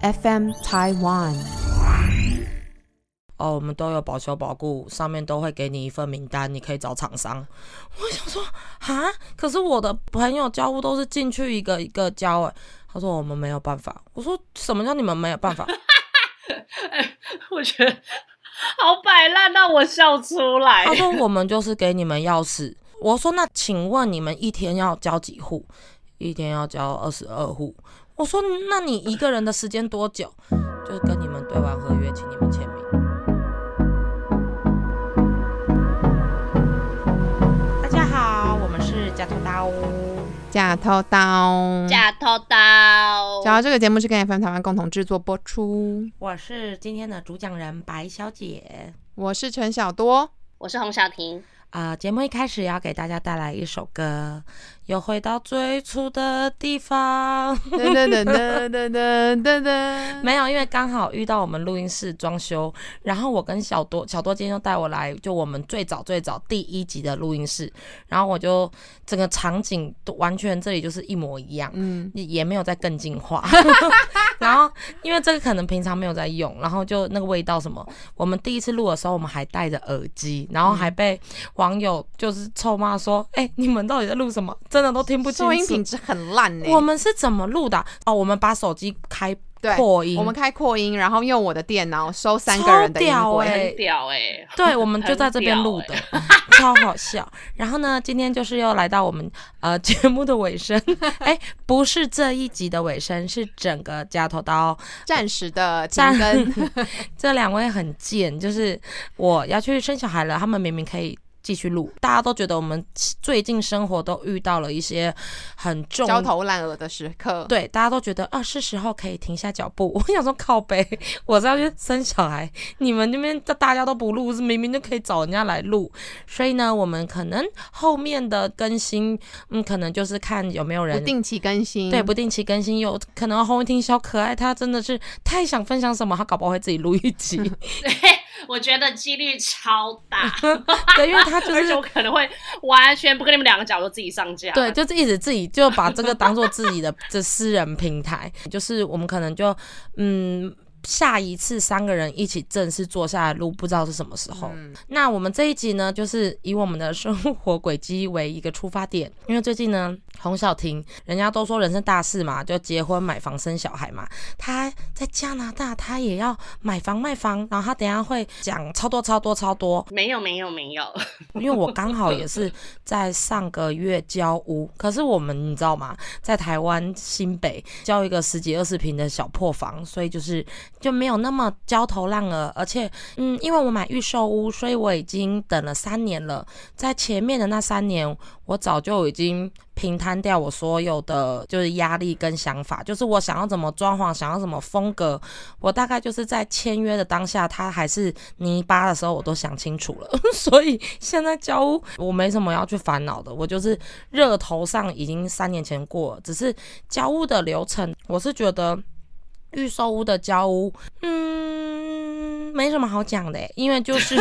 FM Taiwan。哦，我们都有保修保固，上面都会给你一份名单，你可以找厂商。我想说，哈，可是我的朋友交屋都是进去一个一个交，哎，他说我们没有办法。我说什么叫你们没有办法？哎，我觉得好摆烂，让我笑出来。他说我们就是给你们钥匙。我说那请问你们一天要交几户？一天要交二十二户。我说那你一个人的时间多久？就是跟你们对完合约，请你们签名。大家好，我们是假头刀，假头刀，假头刀。假如这个节目是跟 FM 台湾共同制作播出，我是今天的主讲人白小姐。我是陈小多。我是洪小婷。啊、节目一开始要给大家带来一首歌，又回到最初的地方。噔噔噔噔噔噔噔噔，没有，因为刚好遇到我们录音室装修，然后我跟小多，小多今天就带我来，就我们最早最早第一集的录音室，然后我就整个场景都完全这里就是一模一样，嗯，也也没有再更进化。然后因为这个可能平常没有在用，然后就那个味道什么，我们第一次录的时候，我们还戴着耳机，然后还被网友就是臭骂说：“哎、你们到底在录什么？真的都听不清收音。品质很烂呢。我们是怎么录的啊、哦，我们把手机开扩音，我们开扩音，然后用我的电脑收三个人的音轨。超屌欸很屌哎、对，我们就在这边录的屌，超好笑。然后呢，今天就是又来到我们呃节目的尾声，哎，不是这一集的尾声，是整个加头刀。暂时的停暂更，这两位很贱，就是我要去生小孩了，他们明明可以。继续录，大家都觉得我们最近生活都遇到了一些很重焦头烂额的时刻。对，大家都觉得啊是时候可以停下脚步。我想说靠背，我是要去生小孩，你们那边大家都不录，是明明就可以找人家来录。所以呢，我们可能后面的更新，嗯，可能就是看有没有不人。定期更新，对，不定期更新，有可能红婷小可爱，她真的是太想分享什么，她搞不好会自己录一集。对，我觉得几率超大，对，因为他就而且是我可能会完全不跟你们两个讲，我就自己上架。对，就是一直自己就把这个当做自己的这私人平台，就是我们可能就嗯。下一次三个人一起正式坐下来录，不知道是什么时候。嗯那我们这一集呢，就是以我们的生活轨迹为一个出发点，因为最近呢，洪小婷，人家都说人生大事嘛，就结婚、买房、生小孩嘛。她在加拿大，她也要买房、卖房，然后她等一下会讲超多、超多、超多。没有没有没有，因为我刚好也是在上个月交屋，可是我们你知道吗？在台湾新北交一个十几二十平的小破房，所以就是就没有那么焦头烂额，而且嗯，因为我买预售屋，所以我已经等了三年了，在前面的那三年，我早就已经平摊掉我所有的就是压力跟想法，就是我想要怎么装潢，想要什么风格，我大概就是在签约的当下，它还是泥巴的时候，我都想清楚了。所以现在交屋我没什么要去烦恼的，我就是热头上已经三年前过了，只是交屋的流程，我是觉得预售屋的交屋，嗯，没什么好讲的，因为就是。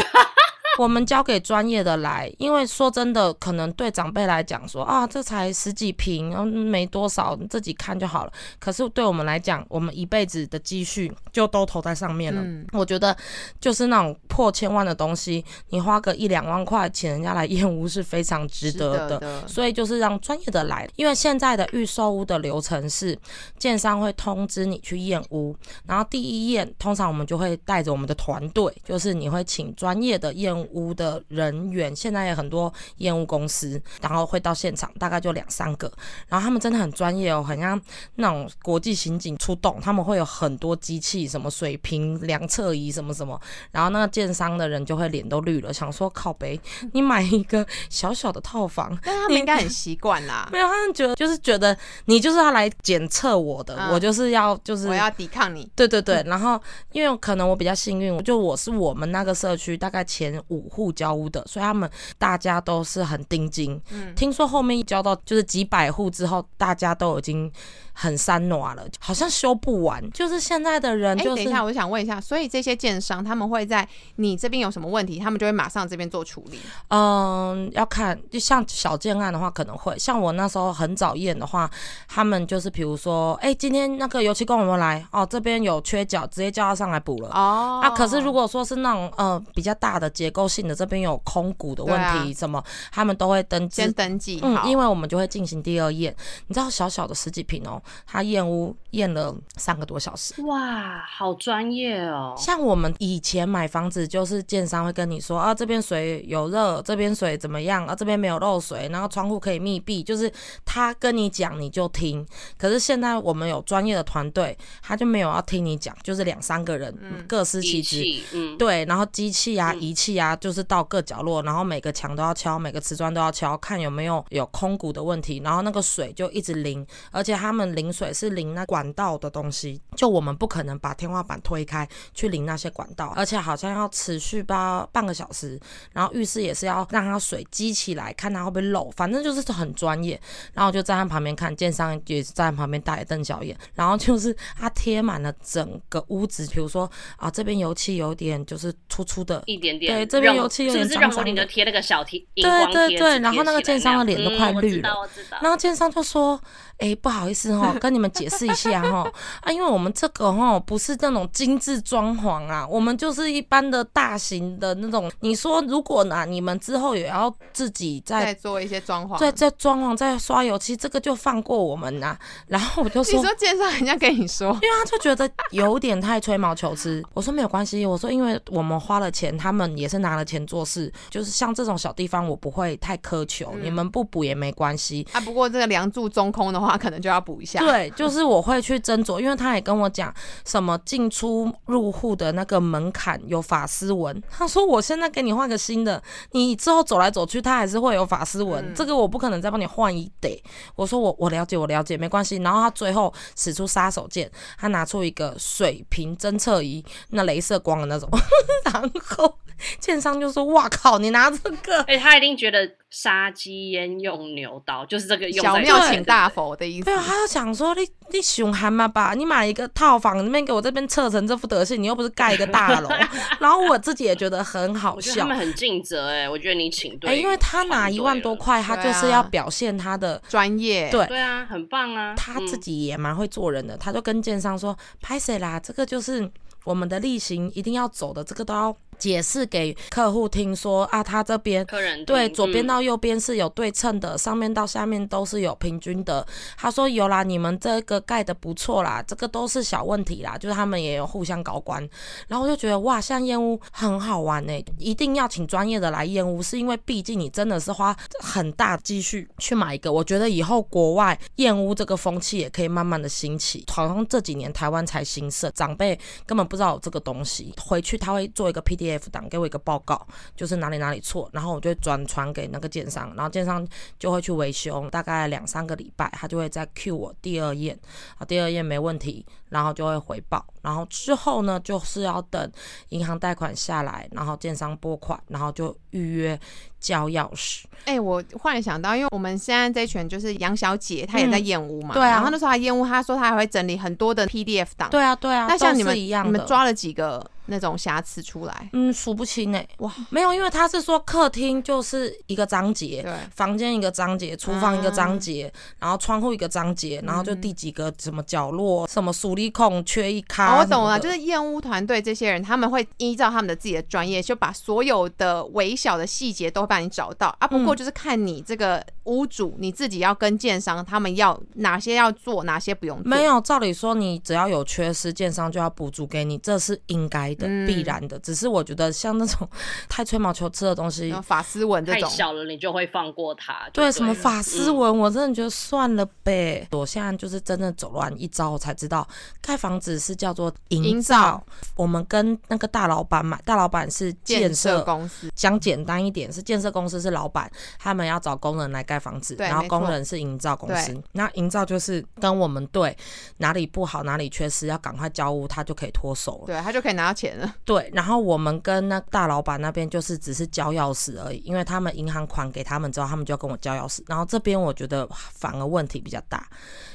我们交给专业的来，因为说真的，可能对长辈来讲说啊，这才十几平，然后没多少，你自己看就好了。可是对我们来讲，我们一辈子的积蓄就都投在上面了。嗯我觉得就是那种破千万的东西，你花个一两万块请人家来验屋是非常值得的。的。所以就是让专业的来，因为现在的预售屋的流程是，建商会通知你去验屋，然后第一验通常我们就会带着我们的团队，就是你会请专业的验屋的人员，现在也很多验屋公司，然后会到现场，大概就两三个，然后他们真的很专业哦，很像那种国际刑警出动，他们会有很多机器，什么水平量测仪什么什么，然后那个建商的人就会脸都绿了，想说靠北，你买一个小小的套房。但他们应该很习惯啦。没有，他们觉得就是觉得你就是要来检测我的，嗯我就是要就是我要抵抗你，对对对，然后因为可能我比较幸运，就我是我们那个社区大概前五五户交屋的，所以他们大家都是很盯紧。嗯听说后面一交到就是几百户之后，大家都已经很三暖了，好像修不完。就是现在的人哎、就是等一下，我想问一下，所以这些建商他们会在你这边有什么问题，他们就会马上这边做处理。嗯，要看，就像小建案的话，可能会像我那时候很早验的话，他们就是比如说，哎、今天那个油漆工有没有来？哦，这边有缺角，直接叫他上来补了。哦啊，可是如果说是那种呃比较大的结构性的，这边有空鼓的问题，什么，他们都会登记先。登记，嗯，因为我们就会进行第二验，你知道小小的十几平哦，他验屋验了三个多小时。哇，好专业哦！像我们以前买房子，就是建商会跟你说啊，这边水有热，这边水怎么样啊，这边没有漏水，然后窗户可以密闭，就是他跟你讲你就听。可是现在我们有专业的团队，他就没有要听你讲，就是两三个人、各司其职。嗯，对，然后机器啊、嗯仪器啊，就是到各角落，然后每个墙都要敲，每个瓷砖都要敲，看有没有有空鼓的问题，然后那个水就一直淋，而且他们淋水是淋那管道的东西，就我们不可能把天花板推开去淋那些管道，而且好像要持续吧半个小时，然后浴室也是要让它水积起来，看它会不会漏，反正就是很专业。然后我就站在旁边看，建商也是站在旁边大眼瞪小眼，然后就是它贴满了整个屋子，比如说啊这边油漆有点就是粗粗的，一点点。对这边油漆有点脏脏的任务你就贴那个小贴荧对对对然后那个建商的脸都快绿了。然后建商就说：“哎、不好意思哈，跟你们解释一下哈，啊，因为我们这个哈不是那种精致装潢啊，我们就是一般的大型的那种。你说如果呢，你们之后也要自己再再做一些装潢。再再装潢、再刷油漆，这个就放过我们呐、然后我就说。”你说介绍人家跟你说，因为他就觉得有点太吹毛求疵。我说没有关系，我说因为我们花了钱，他们也是拿了钱做事，就是像这种小地方我不会太苛求，嗯你们不补也没关系。啊，不过这个梁柱中空的话，可能就要补一下。，对，就是我会去斟酌，因为他也跟我讲什么进出入户的那个门槛有法丝纹，他说我现在给你换个新的，你之后走来走去，它还是会有法丝纹，嗯这个我不可能再帮你换一得。我说我我了解，我了解，没关系。然后他最后使出杀手锏，他拿出一个水平侦测仪，那镭射光的那种，然后建商就说：“哇靠，你拿这个。”哎，他一定觉得杀鸡焉用牛刀，就是这个用小在这里庙请大佛的意思对。啊，他就想说你你熊憨嘛吧，你买一个套房，那边给我这边测成这副德性，你又不是盖一个大楼。然后我自己也觉得很好笑他，们很尽责哎，我觉得你请对因为他拿一万多块，他就是要表现他的。专业，对对啊，很棒啊，嗯他自己也蛮会做人的，他就跟建商说：“拍谁啦？这个就是我们的例行一定要走的，这个都要解释给客户听说啊，他这边客人对，左边嗯到右边是有对称的，上面到下面都是有平均的。他说有啦，你们这个盖的不错啦，这个都是小问题啦，就是他们也有互相搞关。然后我就觉得哇，像燕屋很好玩呢、一定要请专业的来燕屋，是因为毕竟你真的是花很大积蓄去买一个。我觉得以后国外燕屋这个风气也可以慢慢的兴起，好像这几年台湾才兴盛，长辈根本不知道有这个东西。回去他会做一个 F 档，给我一个报告，就是哪里哪里错，然后我就转传给那个建商，然后建商就会去维修，大概两三个礼拜，他就会再 Q 我第二页，啊，第二页没问题，然后就会回报，然后之后呢，就是要等银行贷款下来，然后建商拨款，然后就预约交钥匙。哎、我忽然想到，因为我们现在这一群就是杨小姐，她也在嗯验屋嘛，对啊。然后那时候她燕屋，她说她还会整理很多的 PDF 档。对啊，对啊，那像你们一样你们抓了几个那种瑕疵出来？嗯，数不清哎、哇，没有，因为他是说客厅就是一个章节，对，房间一个章节，厨房一个章啊节，然后窗户一个章节，然后就嗯第几个什么角落，什么疏离孔缺一哦、我懂了，就是验屋团队这些人，他们会依照他们的自己的专业，就把所有的微小的细节都会帮你找到啊。不过嗯就是看你这个屋主你自己要跟建商，他们要哪些要做，哪些不用做。没有，照理说你只要有缺失，建商就要补足给你，这是应该的、嗯必然的。只是我觉得像那种太吹毛求疵的东西然后，法丝纹这太种，小了，你就会放过他。就对什么了法丝嗯纹，我真的觉得算了呗。我现在就是真的走乱一遭，我才知道盖房子是叫做营营造造。我们跟那个大老板买，大老板是建建设设公司，讲简单一点是建建设公司是老板，他们要找工人来盖房子，然后工人是营造公司。那营造就是跟我们对哪里不好，哪里缺失，要赶快交屋，他就可以脱手了。对他就可以拿到钱了。对，然后我们跟那大老板那边就是只是交钥匙而已，因为他们银行款给他们之后，他们就要跟我交钥匙。然后这边我觉得反而问题比较大，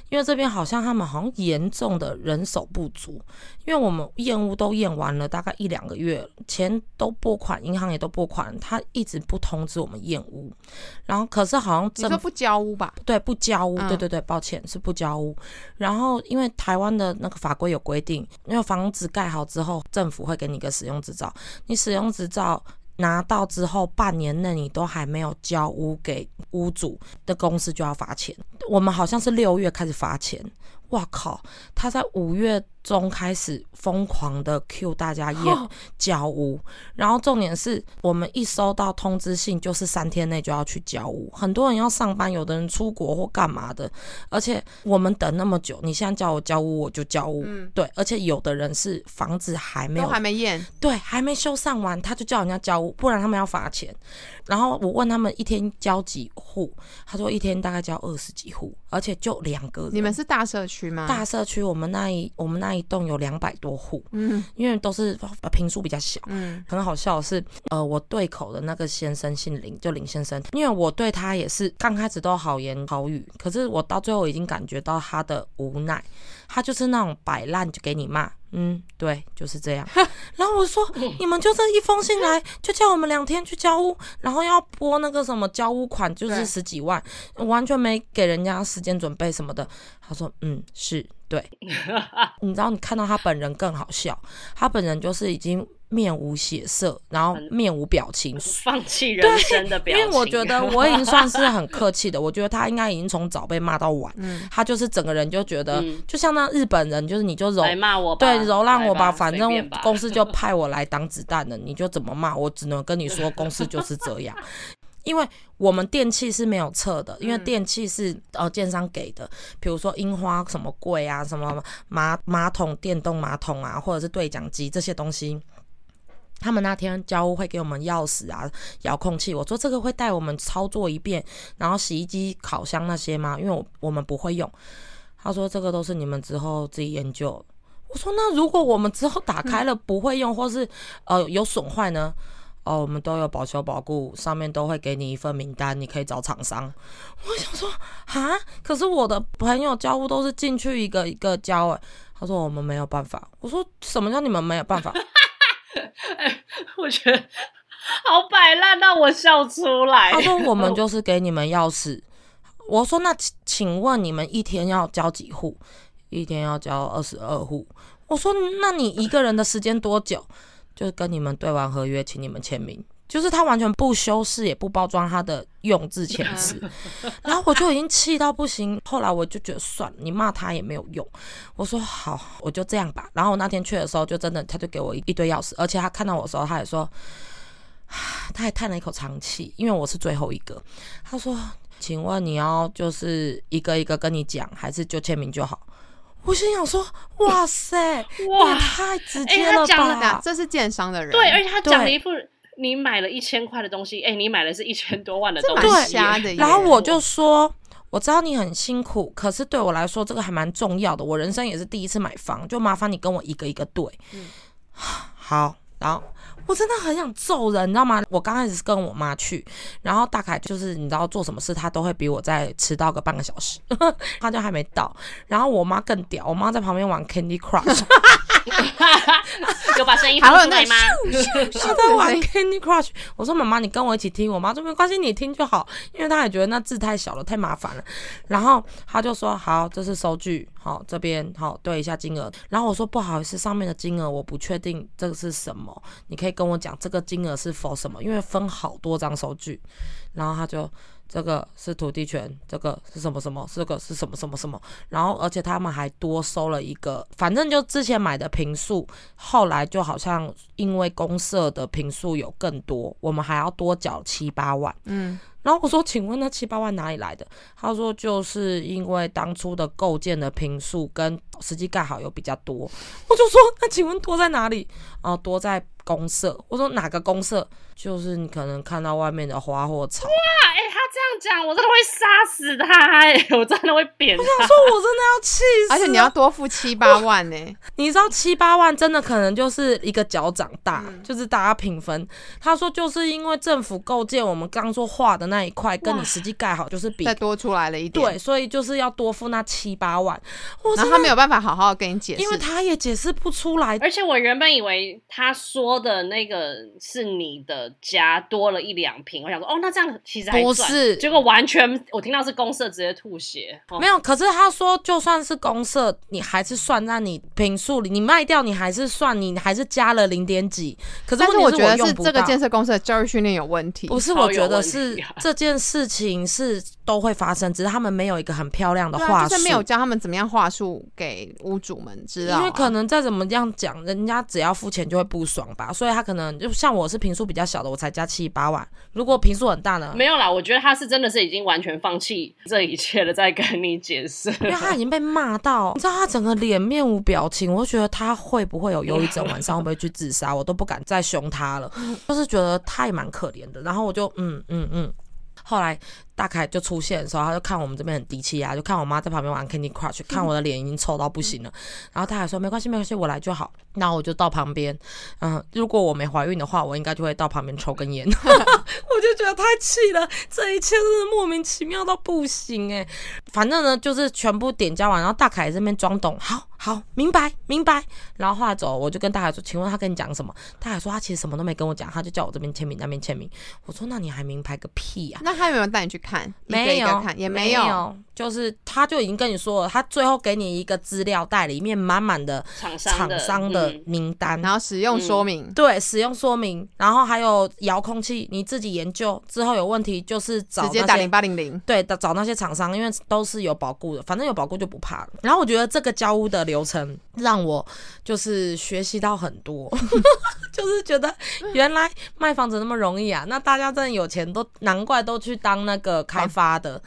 因为这边好像他们好像严重的人手不足，因为我们验屋都验完了大概一两个月，钱都拨款，银行也都拨款，他一直不通知我们验屋，然后可是好像政府你说不交屋吧？对，不交屋，嗯对对对，抱歉是不交屋。然后因为台湾的那个法规有规定，因为房子盖好之后，政府会给你一个使用执照，你使用执照。拿到之后，半年内你都还没有交屋给屋主的公司就要罚钱。我们好像是六月开始罚钱，哇靠！他在五月中开始疯狂的 Q 大家验哦交屋，然后重点是我们一收到通知信，就是三天内就要去交屋。很多人要上班，有的人出国或干嘛的，而且我们等那么久，你现在叫我交屋，我就交屋。嗯对，而且有的人是房子还没都有还没验，对，还没修缮完，他就叫人家交屋，不然他们要罚钱。然后我问他们一天交几户，他说一天大概交二十几户，而且就两个人。你们是大社区吗？大社区，我们那一我们那一栋有两百多户，嗯。因为都是呃平数比较小。嗯，很好笑的是，呃，我对口的那个先生姓林，就林先生，因为我对他也是刚开始都好言好语，可是我到最后已经感觉到他的无奈，他就是那种摆烂就给你骂，嗯，对，就是这样。然后我说，你们就这一封信来，就叫我们两天去交屋，然后要拨那个什么交屋款，就是十几万，完全没给人家时间准备什么的。他说，嗯，是对。你知道，你看到他本人更好笑，他本人就是已经面无血色，然后面无表情。放弃人生的因表情。因为我觉得我已经算 是很客气的，我觉得他应该已经从早被骂到晚，嗯他就是整个人就觉得，嗯就像那日本人，就是你就揉来骂我吧，对，揉烂我吧，来反正公司就 派我来挡子弹的，你就怎么骂我，只能跟你说公司就是这样。因为我们电器是没有测的，因为嗯电器是呃建商给的，比如说樱花什么柜啊，什么马马桶、电动马桶啊，或者是对讲机这些东西。他们那天交屋会给我们钥匙啊、遥控器，我说这个会带我们操作一遍，然后洗衣机、烤箱那些吗？因为我我们不会用。他说这个都是你们之后自己研究。我说那如果我们之后打开了不会用，或是呃有损坏呢？哦，我们都有保修保固，上面都会给你一份名单，你可以找厂商。我想说啊，可是我的朋友交屋都是进去一个一个交，哎，他说我们没有办法。我说什么叫你们没有办法？我觉得好摆烂，让我笑出来。他说我们 就是给你们钥匙。我说那请请问你们一天要交几户？一天要交二十二户。我说那你一个人的时间多久？就是跟你们对完合约，请你们签名。就是他完全不修饰，也不包装他的用字遣词，然后我就已经气到不行。后来我就觉得算了，你骂他也没有用。我说好，我就这样吧。然后我那天去的时候，就真的他就给我一一堆钥匙，而且他看到我的时候，他也说，他还叹了一口长气，因为我是最后一个。他说：“请问你要就是一个一个跟你讲，还是就签名就好？”我心想说：“哇塞，哇太直接了吧！”这是建商的人，对，而且他讲了一副你买了一千块的东西，哎、你买的是一千多万的东西耶，瞎的。然后我就说，我知道你很辛苦，可是对我来说这个还蛮重要的。我人生也是第一次买房，就麻烦你跟我一个一个对。嗯 好，然后我真的很想揍人，你知道吗？我刚开始是跟我妈去，然后大概就是你知道做什么事，她都会比我再迟到个半个小时，她就还没到。然后我妈更屌，我妈在旁边玩 Candy Crush，有把声音放出来吗？她在玩 Candy Crush。我说妈妈，你跟我一起听。我妈说没关系，你听就好，因为她也觉得那字太小了，太麻烦了。然后她就说好，这是收据，好这边好对一下金额。然后我说不好意思，上面的金额我不确定这个是什么，你可以跟我讲这个金额是否什么，因为分好多张收据。然后她就。这个是土地权，这个是什么什么，这个是什么什么什么，然后而且他们还多收了一个，反正就之前买的平数，后来就好像因为公社的平数有更多，我们还要多缴七八万。嗯，然后我说，请问那七八万哪里来的？他说就是因为当初的构建的平数跟实际盖好有比较多。我就说，那请问多在哪里？哦、多在公社。我说哪个公社？就是你可能看到外面的花或草。啊，哎、他这样讲，我真的会杀死他、哎，我真的会扁他。说我真的要气死，而且你要多付七八万呢、你知道七八万真的可能就是一个脚掌大，嗯就是大家平分。他说就是因为政府构建我们刚说画的那一块，跟你实际盖好就是比再多出来了一点。对，，所以就是要多付那七八万。然后他没有办法好好跟你解释，因为他也解释不出来。而且我原本以为他说的那个是你的家多了一两平，我想说哦，那这样其实还不是结果完全我听到是公社直接吐血。哦没有，可是他说，就算是公社，你还是算在你平数里，你卖掉，你还是算，你还是加了零点几。可是我觉得是这个建设公司的教育训练有问题。不是，我觉得是啊这件事情是都会发生，只是他们没有一个很漂亮的话术，就是没有教他们怎么样话术给屋主们知道、啊，因为可能再怎么样讲，人家只要付钱就会不爽吧，所以他可能就像我是平数比较小的，我才加七八万，如果平数很大呢？没有啦，我觉得他是真的是已经完全放弃这一切了，在跟你解释。因为他已经被骂到，你知道他整个脸面无表情，我就觉得他会不会有忧郁症，晚上会不会去自杀，我都不敢再凶他了，就是觉得他也蛮可怜的。然后我就嗯嗯嗯，后来大凯就出现的时候，他就看我们这边很低气压，就看我妈在旁边玩 Candy Crush，看我的脸已经臭到不行了。然后他还说没关系没关系，我来就好。那我就到旁边，嗯，如果我没怀孕的话，我应该就会到旁边抽根烟。我就觉得太气了，这一切真是莫名其妙到不行哎、反正呢，就是全部点交完，然后大凯这边装懂，好好明白明白。然后后来走，我就跟大海说，请问他跟你讲什么？大海说他其实什么都没跟我讲，他就叫我这边签名那边签名。我说那你还明白个屁啊！那他有没有带你去看？没有，看也没有。就是他就已经跟你说了，他最后给你一个资料袋，里面满满的厂商厂的商的嗯名单，然后使用说明，对使用说明，然后还有遥控器，你自己研究之后有问题就是找直接打零八零零。对，找找那些厂商，因为都是有保固的，反正有保固就不怕了。然后我觉得这个交屋的流程让我就是学习到很多，就是觉得原来卖房子那么容易啊！那大家真的有钱都难怪都去当那个开发的，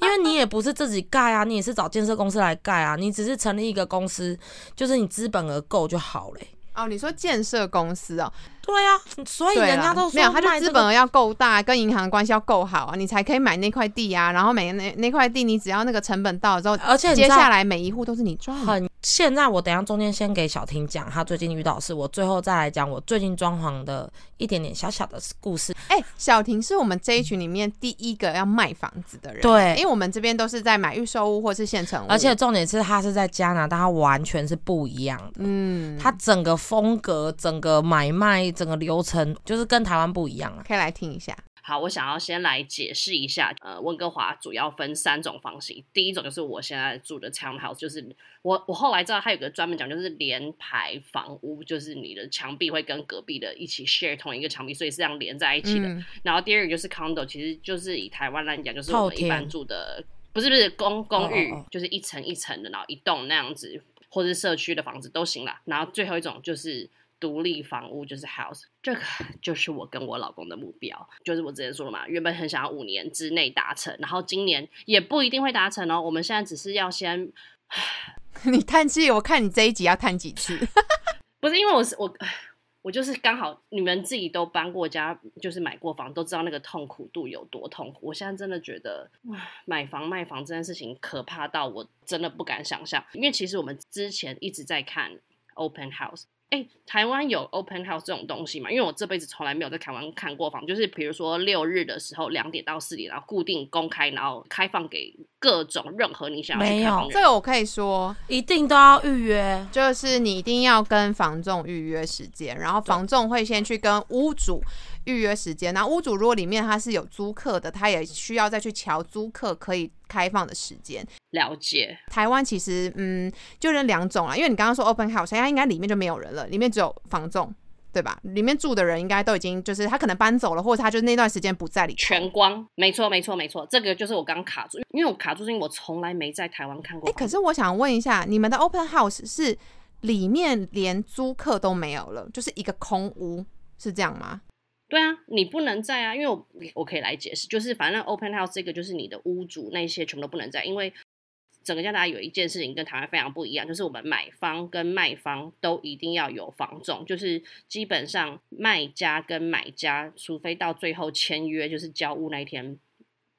因为你也不是自己盖啊，你也是找建设公司来盖啊，你只是成立一个公司，就是你资本额够就好嘞、哦，你说建设公司哦，对啊，所以人家都说啦没有，他就资本额要够大，跟银行关系要够好啊，你才可以买那块地啊。然后每那那块地，你只要那个成本到了之后，而且接下来每一户都是你赚的。很，现在我等一下中间先给小婷讲她最近遇到的事，我最后再来讲我最近装潢的一点点小小的故事。哎、小婷是我们这一群里面第一个要卖房子的人，对因为我们这边都是在买预售屋或是现成屋，而且重点是她是在加拿大，她完全是不一样的。嗯，她整个风格、整个买卖、整个流程，就是跟台湾不一样啊。可以来听一下。好，我想要先来解释一下，呃，温哥华主要分三种房型。第一种就是我现在住的 townhouse，就是我我后来知道它有个专门讲，就是连排房屋，就是你的墙壁会跟隔壁的一起 share 同一个墙壁，所以是这样连在一起的。嗯，然后第二个就是 condo，其实就是以台湾来讲，就是我们一般住的，不是不是公公寓，哦哦哦就是一层一层的，然后一栋那样子，或是社区的房子都行啦。然后最后一种就是独立房屋，就是 house，这个就是我跟我老公的目标，就是我之前说了嘛，原本很想要五年之内达成，然后今年也不一定会达成哦。我们现在只是要先，你叹气，我看你这一集要叹几次。不是因为我是我。我就是刚好，你们自己都搬过家，就是买过房，都知道那个痛苦度有多痛苦。我现在真的觉得，哇，买房卖房这件事情可怕到我真的不敢想象。因为其实我们之前一直在看 open house，哎，台湾有 open house 这种东西吗？因为我这辈子从来没有在台湾看过房，就是比如说六日的时候两点到四点，然后固定公开，然后开放给各种任何你想要去没有。这个我可以说，一定都要预约，就是你一定要跟房仲预约时间，然后房仲会先去跟屋主预约时间，然后屋主如果里面他是有租客的，他也需要再去瞧租客可以开放的时间。了解，台湾其实嗯，就这两种啊，因为你刚刚说 open house，它应该里面就没有人了，里面只有房仲。对吧？里面住的人应该都已经就是他可能搬走了，或者他就那段时间不在里头。全光，没错，没错，没错，这个就是我刚卡住，因为我卡住是因为我从来没在台湾看过哎。可是我想问一下，你们的 open house 是里面连租客都没有了，就是一个空屋，是这样吗？对啊，你不能在啊，因为我我可以来解释，就是反正 open house 这个就是你的屋主那些全部都不能在，因为整个加拿大有一件事情跟台湾非常不一样，就是我们买方跟卖方都一定要有房仲，就是基本上卖家跟买家，除非到最后签约，就是交屋那一天。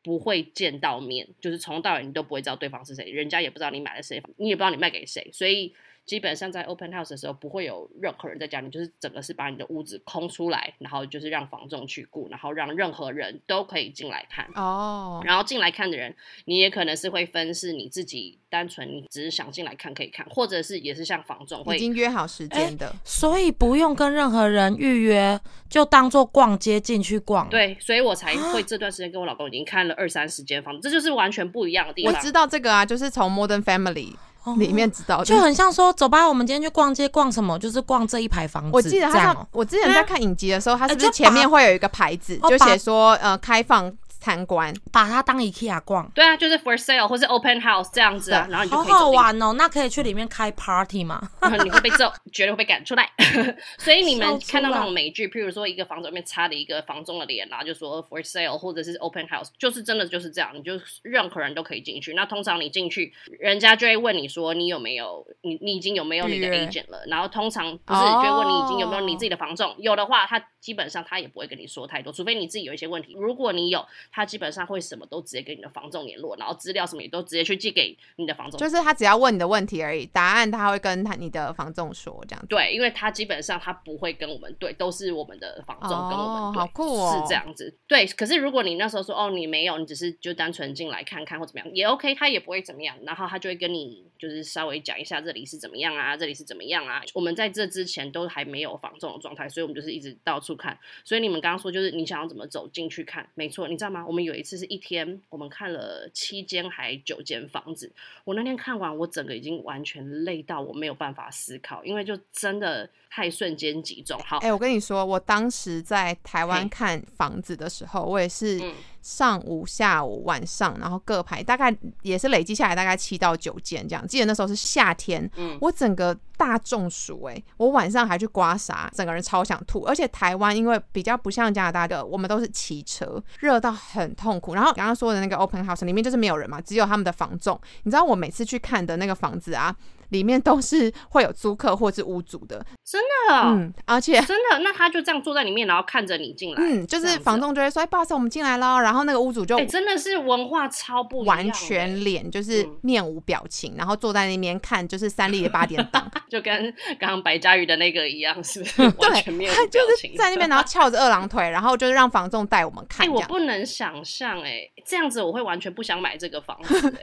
不会见到面，就是从到尾你都不会知道对方是谁，人家也不知道你买了谁，你也不知道你卖给谁，所以基本上在 open house 的时候不会有任何人在家里，就是整个是把你的屋子空出来，然后就是让房仲去顾，然后让任何人都可以进来看。哦，然后进来看的人，你也可能是会分是你自己单纯你只是想进来看可以看，或者是也是像房仲会已经约好时间的，所以不用跟任何人预约，就当做逛街进去逛。，对，所以我才会这段时间跟我老公已经看了二三十间房子，这就是完全不一样的地方。我知道这个啊，就是从 Modern Family 哦里面知道，就很像说，走吧，我们今天去逛街，逛什么？就是逛这一排房子。我记得他我之前在看影集的时候，他是不是前面会有一个牌子，就写说呃开放参观？把它当 IKEA 逛，对啊，就是 for sale 或是 open house 这样子啊，然后你就好可以走进去好玩哦。那可以去里面开 party 吗？你会被揍，绝对会被赶出来。所以你们看到那来种美剧，譬如说一个房子里面插了一个房中的脸，然后就说 for sale 或者是 open house，就是真的就是这样，你就任何人都可以进去。那通常你进去，人家就会问你说你有没有你你已经有没有你的 agent 了？然后通常不是哦就会问你已经有没有你自己的房仲，有的话他基本上他也不会跟你说太多，除非你自己有一些问题。如果你有，他基本上会什么都直接跟你的房仲联络，然后资料什么也都直接去寄给你的房仲。就是他只要问你的问题而已，答案他会跟他你的房仲说这样子。对，因为他基本上他不会跟我们对，都是我们的房仲跟我们哦对，好酷哦是这样子。对，可是如果你那时候说哦你没有，你只是就单纯进来看看或怎么样，也 OK，他也不会怎么样，然后他就会跟你就是稍微讲一下这里是怎么样啊，这里是怎么样啊。我们在这之前都还没有房仲的状态，所以我们就是一直到处看。所以你们刚刚说就是你想要怎么走进去看，没错，你知道吗？我们有一次是一天，我们看了七间还九间房子，我那天看完，我整个已经完全累到我没有办法思考，因为就真的太瞬间集中。好，哎、我跟你说，我当时在台湾看房子的时候，我也是嗯上午、下午、晚上，然后各排，大概也是累积下来大概七到九件这样。记得那时候是夏天，嗯我整个大中暑哎、我晚上还去刮痧，整个人超想吐。而且台湾因为比较不像加拿大的，我们都是骑车，热到很痛苦。然后刚刚说的那个 open house 里面就是没有人嘛，只有他们的房仲。你知道我每次去看的那个房子啊，里面都是会有租客或是屋主的，真的？哦、嗯，而且真的，那他就这样坐在里面，然后看着你进来，嗯，就是房东就会说：“哎，不好意思，我们进来了。”然后那个屋主就哎、真的是文化超不一样欸完全脸就是嗯面无表情，然后坐在那边看就是三立的八点档，就跟刚刚白嘉瑜的那个一样，是不是？对，他就是在那边，然后翘着二郎腿，然后就是让房仲带我们哎、看这样。我不能想象，哎，这样子我会完全不想买这个房子、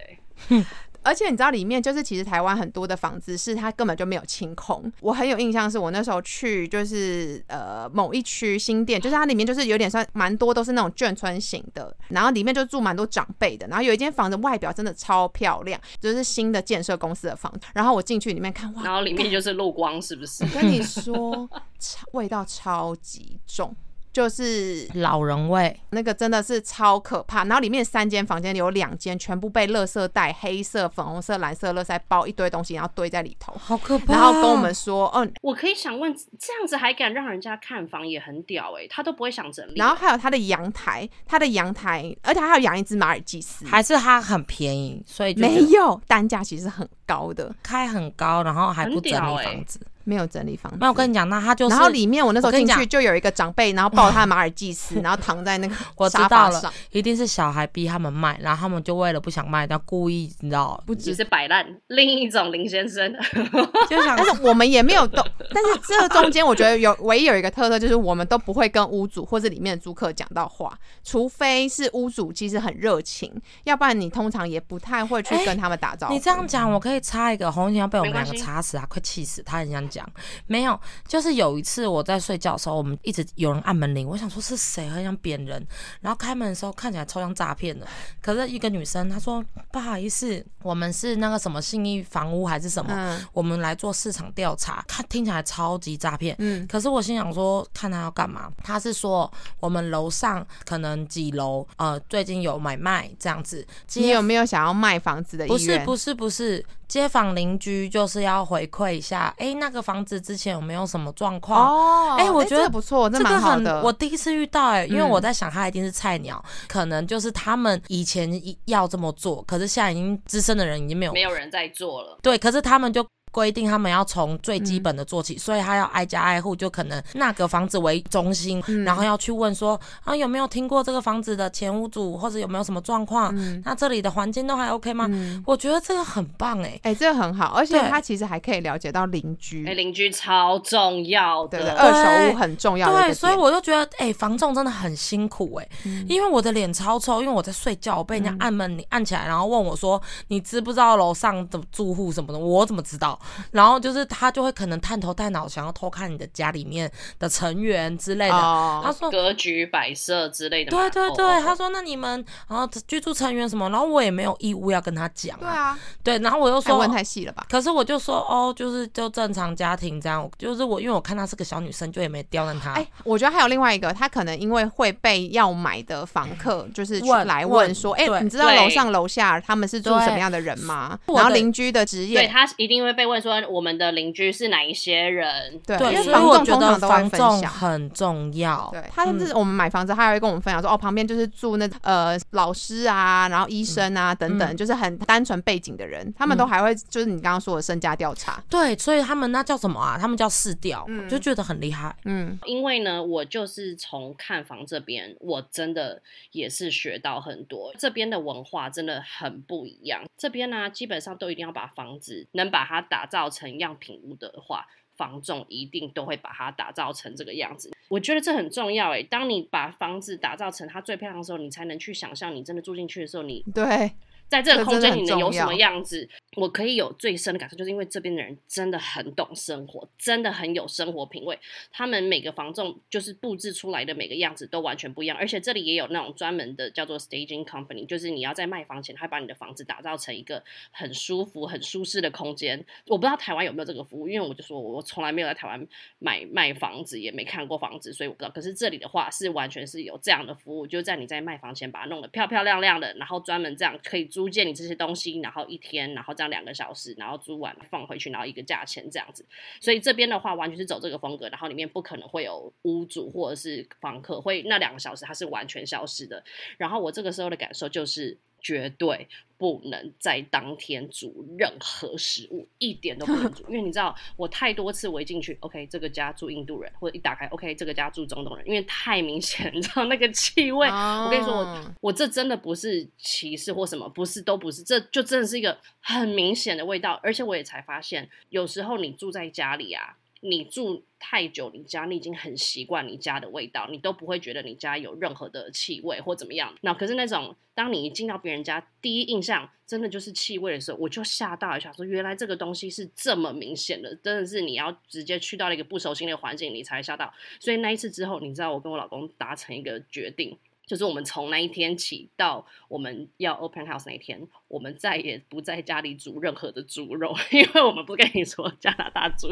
哎，而且你知道里面就是其实台湾很多的房子是它根本就没有清空。我很有印象是我那时候去就是呃某一区新店，就是它里面就是有点算蛮多都是那种眷村型的，然后里面就住蛮多长辈的，然后有一间房子外表真的超漂亮，就是新的建设公司的房子。然后我进去里面看，哇，然后里面就是漏光，是不是？我跟你说，超味道超级重。就是老人味，那个真的是超可怕，然后里面三间房间有两间全部被垃圾袋、黑色、粉红色、蓝色垃圾袋包一堆东西，然后堆在里头，好可怕。然后跟我们说，嗯，我可以想问，这样子还敢让人家看房，也很屌哎、他都不会想整理。然后还有他的阳台，他的阳台，而且还有养一只马尔济斯，还是它很便宜，所以就没有单价其实很高的，开很高，然后还不整理房子。没有整理房子。那，我跟你讲，那他就是，然后里面我那时候进去就有一个长辈，然后抱他的马尔济斯，然后躺在那个我知沙道了发上，，一定是小孩逼他们卖，然后他们就为了不想卖，然后故意你知道，不只是摆烂，另一种林先生。就想但是我们也没有都，但是这中间我觉得有唯一有一个特色，就是我们都不会跟屋主或者里面的租客讲到话，除非是屋主其实很热情，要不然你通常也不太会去哎跟他们打招呼。你这样讲，我可以插一个，红姐要被我们两个插死啊，快气死！他很想讲，没有，就是有一次我在睡觉的时候，我们一直有人按门铃，我想说是谁，很想扁人，然后开门的时候看起来超像诈骗的，可是一个女生她说不好意思，我们是那个什么信义房屋还是什么，嗯，我们来做市场调查，看听起来超级诈骗。嗯，可是我心想说，看他要干嘛？他是说我们楼上可能几楼，呃，最近有买卖这样子。你有没有想要卖房子的意不是？不是不是，街坊邻居就是要回馈一下，哎、那个房子之前有没有什么状况？哦，哎我觉得这个不错，这这个很蛮好的。我第一次遇到哎、因为嗯我在想他一定是菜鸟，可能就是他们以前一要这么做，可是现在已经资深的人已经没有没有人在做了。对，可是他们就规定他们要从最嗯基本的做起，所以他要挨家挨户，就可能那个房子为中心，嗯然后要去问说啊有没有听过这个房子的前屋主，或者有没有什么状况？嗯那这里的环境都还 OK 吗？嗯，我觉得这个很棒哎、哎，这个很好，而且他其实还可以了解到邻居哎，，邻居超重要对不对？的。二手屋很重要的一对，所以我就觉得，哎、房仲真的很辛苦哎、嗯因为我的脸超臭，因为我在睡觉，我被人家按门铃按起来，然后问我说，你知不知道楼上的住户什么的？我怎么知道？然后就是他就会可能探头探脑，想要偷看你的家里面的成员之类的。哦他说。格局摆设之类的。对对对，他说那你们然后居住成员什么，然后我也没有义务要跟他讲对啊，对，然后我又说问太细了吧？可是我就说哦，就是就正常家庭这样，就是我因为我看她是个小女生，就也没刁难她。哎、我觉得还有另外一个，他可能因为会被要买的房客就是去来问问说，哎、对你知道楼上楼下他们是住什么样的人吗？然后邻居的职业对业，他一定会被问说我们的邻居是哪一些人。对，因，为所以我房仲通觉得常都会分房仲享。很重要。对他甚至我们买房子，他还会跟我们分享说，哦，旁边就是住那呃老师啊，然后医生啊、等等，嗯就是很单纯背景的人，他们都还会就是你刚刚说的身家调查。对，所以他们那叫什么啊？他们叫市调，嗯就觉得很厉害。嗯，因为呢，我就是从看房这边，我真的也是学到很多。这边的文化真的很不一样。这边呢、基本上都一定要把房子能把它打打造成样品屋的话，房仲一定都会把它打造成这个样子。我觉得这很重要诶。当你把房子打造成它最漂亮的时候，你才能去想象你真的住进去的时候，你对，在这个空间里能有什么样子，我可以有最深的感受，就是因为这边的人真的很懂生活，真的很有生活品味。他们每个房仲就是布置出来的每个样子都完全不一样，而且这里也有那种专门的叫做 staging company，就是你要在卖房前，他会把你的房子打造成一个很舒服、很舒适的空间。我不知道台湾有没有这个服务，因为我就说我从来没有在台湾买卖房子，也没看过房子，所以我不知道。可是这里的话是完全是有这样的服务，就在你在卖房前把它弄得漂漂亮亮的，然后专门这样可以租借你这些东西，然后一天，然后这样两个小时，然后租完放回去，然后一个价钱这样子。所以这边的话完全是走这个风格，然后里面不可能会有屋主或者是房客，会那两个小时它是完全消失的。然后我这个时候的感受就是绝对不能在当天煮任何食物，一点都不能煮，因为你知道我太多次我一进去，OK 这个家住印度人，或者一打开 OK 这个家住中东人，因为太明显，你知道那个气味。我跟你说，我哦我这真的不是歧视或什么，不是都不是，这就真的是一个很明显的味道。而且我也才发现，有时候你住在家里啊，你住太久，你家你已经很习惯你家的味道，你都不会觉得你家有任何的气味或怎么样。那可是那种当你一进到别人家，第一印象真的就是气味的时候，我就吓到了，想说原来这个东西是这么明显的，真的是你要直接去到了一个不熟悉的环境，你才吓到。所以那一次之后，你知道我跟我老公达成一个决定。就是我们从那一天起到我们要 open house 那一天，我们再也不在家里煮任何的猪肉，因为我们不跟你说加拿大猪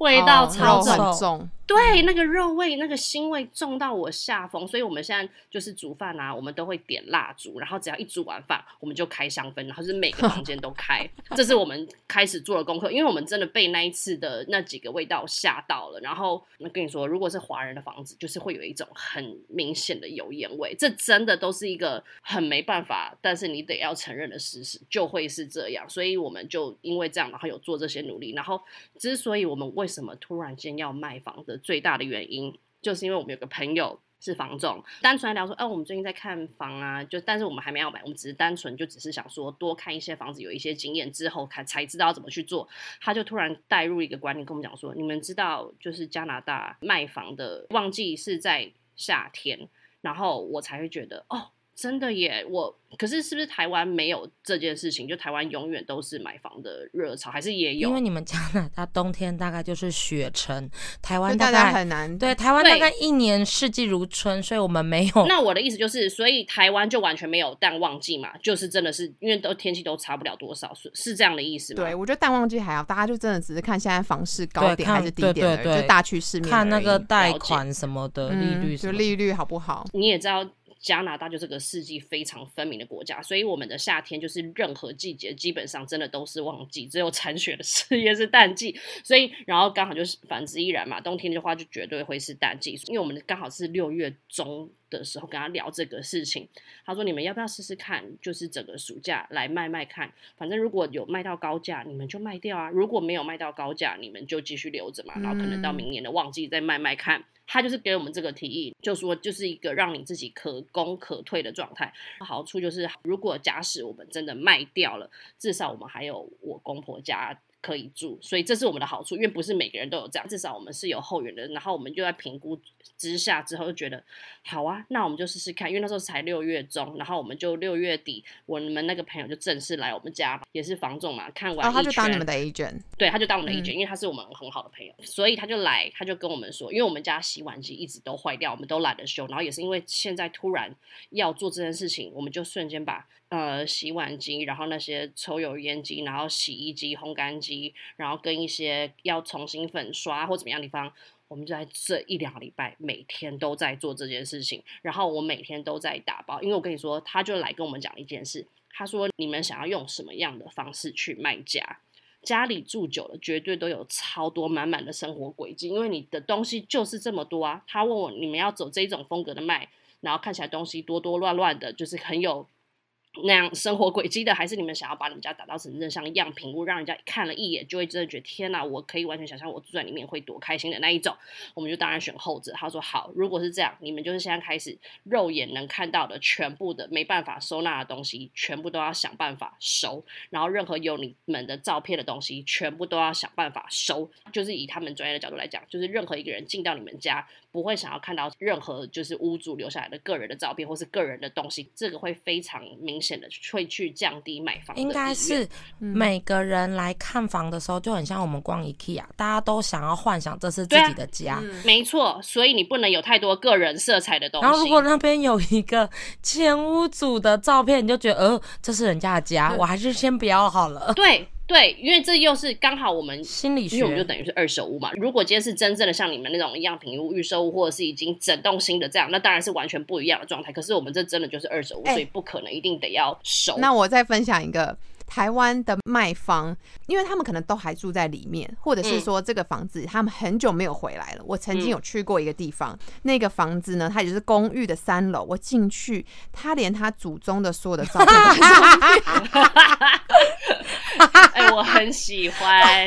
味道超重，很重，对，那个肉味、那个腥味重到我下风，所以我们现在就是煮饭啊，我们都会点蜡烛，然后只要一煮完饭，我们就开香氛，然后是每个房间都开，这是我们开始做的功课，因为我们真的被那一次的那几个味道吓到了。然后我跟你说，如果是华人的房子，就是会有一种很明显的油烟味，这真的都是一个很没办法，但是你得要承认的事实，就会是这样。所以我们就因为这样，然后有做这些努力，然后之所以我们为什么突然间要卖房的最大的原因，就是因为我们有个朋友是房仲，单纯聊说，哦、我们最近在看房啊，就但是我们还没有买，我们只是单纯就只是想说多看一些房子，有一些经验之后，看才知道怎么去做。他就突然带入一个观念跟我们讲说，你们知道就是加拿大卖房的旺季是在夏天，然后我才会觉得哦。真的耶，我可是是不是台湾没有这件事情？就台湾永远都是买房的热潮，还是也有？因为你们加拿大冬天大概就是雪城，台湾大概很难对台湾大概一年四季如春，所以我们没有。那我的意思就是，所以台湾就完全没有淡旺季嘛，就是真的是因为都天气都差不了多少，是是这样的意思吗？对，我觉得淡旺季还好，大家就真的只是看现在房市高对看点还是低对点而已，对对就大趋势面看那个贷款什么的利嗯率就利率好不好？你也知道。加拿大就是个四季非常分明的国家，所以我们的夏天就是任何季节基本上真的都是旺季，只有残雪的事业是淡季。所以，然后刚好就是反之亦然嘛，冬天的话就绝对会是淡季，因为我们刚好是六月中的时候跟他聊这个事情，他说你们要不要试试看，就是整个暑假来卖卖看，反正如果有卖到高价，你们就卖掉啊；如果没有卖到高价，你们就继续留着嘛，然后可能到明年的旺季再卖卖看。他就是给我们这个提议，就说就是一个让你自己可攻可退的状态。好处就是，如果假使我们真的卖掉了，至少我们还有我公婆家可以住，所以这是我们的好处。因为不是每个人都有这样，至少我们是有后援的。然后我们就在评估之下之后，就觉得好啊，那我们就试试看。因为那时候才六月中，然后我们就六月底，我们那个朋友就正式来我们家，也是房仲嘛，看完哦，他就当你们的 agent，对，他就当我们的嗯 agent，、因为他是我们很好的朋友，所以他就来，他就跟我们说，因为我们家洗碗机一直都坏掉，我们都懒得修，然后也是因为现在突然要做这件事情，我们就瞬间把呃洗碗机，然后那些抽油烟机，然后洗衣机、烘干机，然后跟一些要重新粉刷或怎么样的地方。我们就在这一两个礼拜，每天都在做这件事情，然后我每天都在打包，因为我跟你说，他就来跟我们讲一件事，他说你们想要用什么样的方式去卖家？家里住久了，绝对都有超多满满的生活轨迹，因为你的东西就是这么多啊。他问我你们要走这种风格的卖，然后看起来东西多多乱乱的，就是很有那样生活轨迹的，还是你们想要把你们家打造成真的像样品屋，让人家看了一眼就会真的觉得天哪，我可以完全想象我住在里面会多开心的那一种。我们就当然选后者。他说好，如果是这样，你们就是现在开始肉眼能看到的全部的没办法收纳的东西，全部都要想办法收。然后任何有你们的照片的东西，全部都要想办法收。就是以他们专业的角度来讲，就是任何一个人进到你们家，不会想要看到任何就是屋主留下来的个人的照片或是个人的东西，这个会非常明显的会去降低买房的应该是每个人来看房的时候，就很像我们逛 IKEA，大家都想要幻想这是自己的家。嗯没错，所以你不能有太多个人色彩的东西。然后，如果那边有一个前屋主的照片，你就觉得，呃，这是人家的家，我还是先不要好了。对对，因为这又是刚好我们心理因为我们就，等于是二手屋嘛。如果今天是真正的像你们那种样品屋、预售屋，或者是已经整栋新的这样，那当然是完全不一样的状态。可是我们这真的就是二手屋，哎所以不可能一定得要熟。那我再分享一个台湾的卖方，因为他们可能都还住在里面，或者是嗯说这个房子他们很久没有回来了。我曾经嗯有去过一个地方，那个房子呢，它也是公寓的三楼，我进去，他连他祖宗的所有的照片哎、我很喜欢。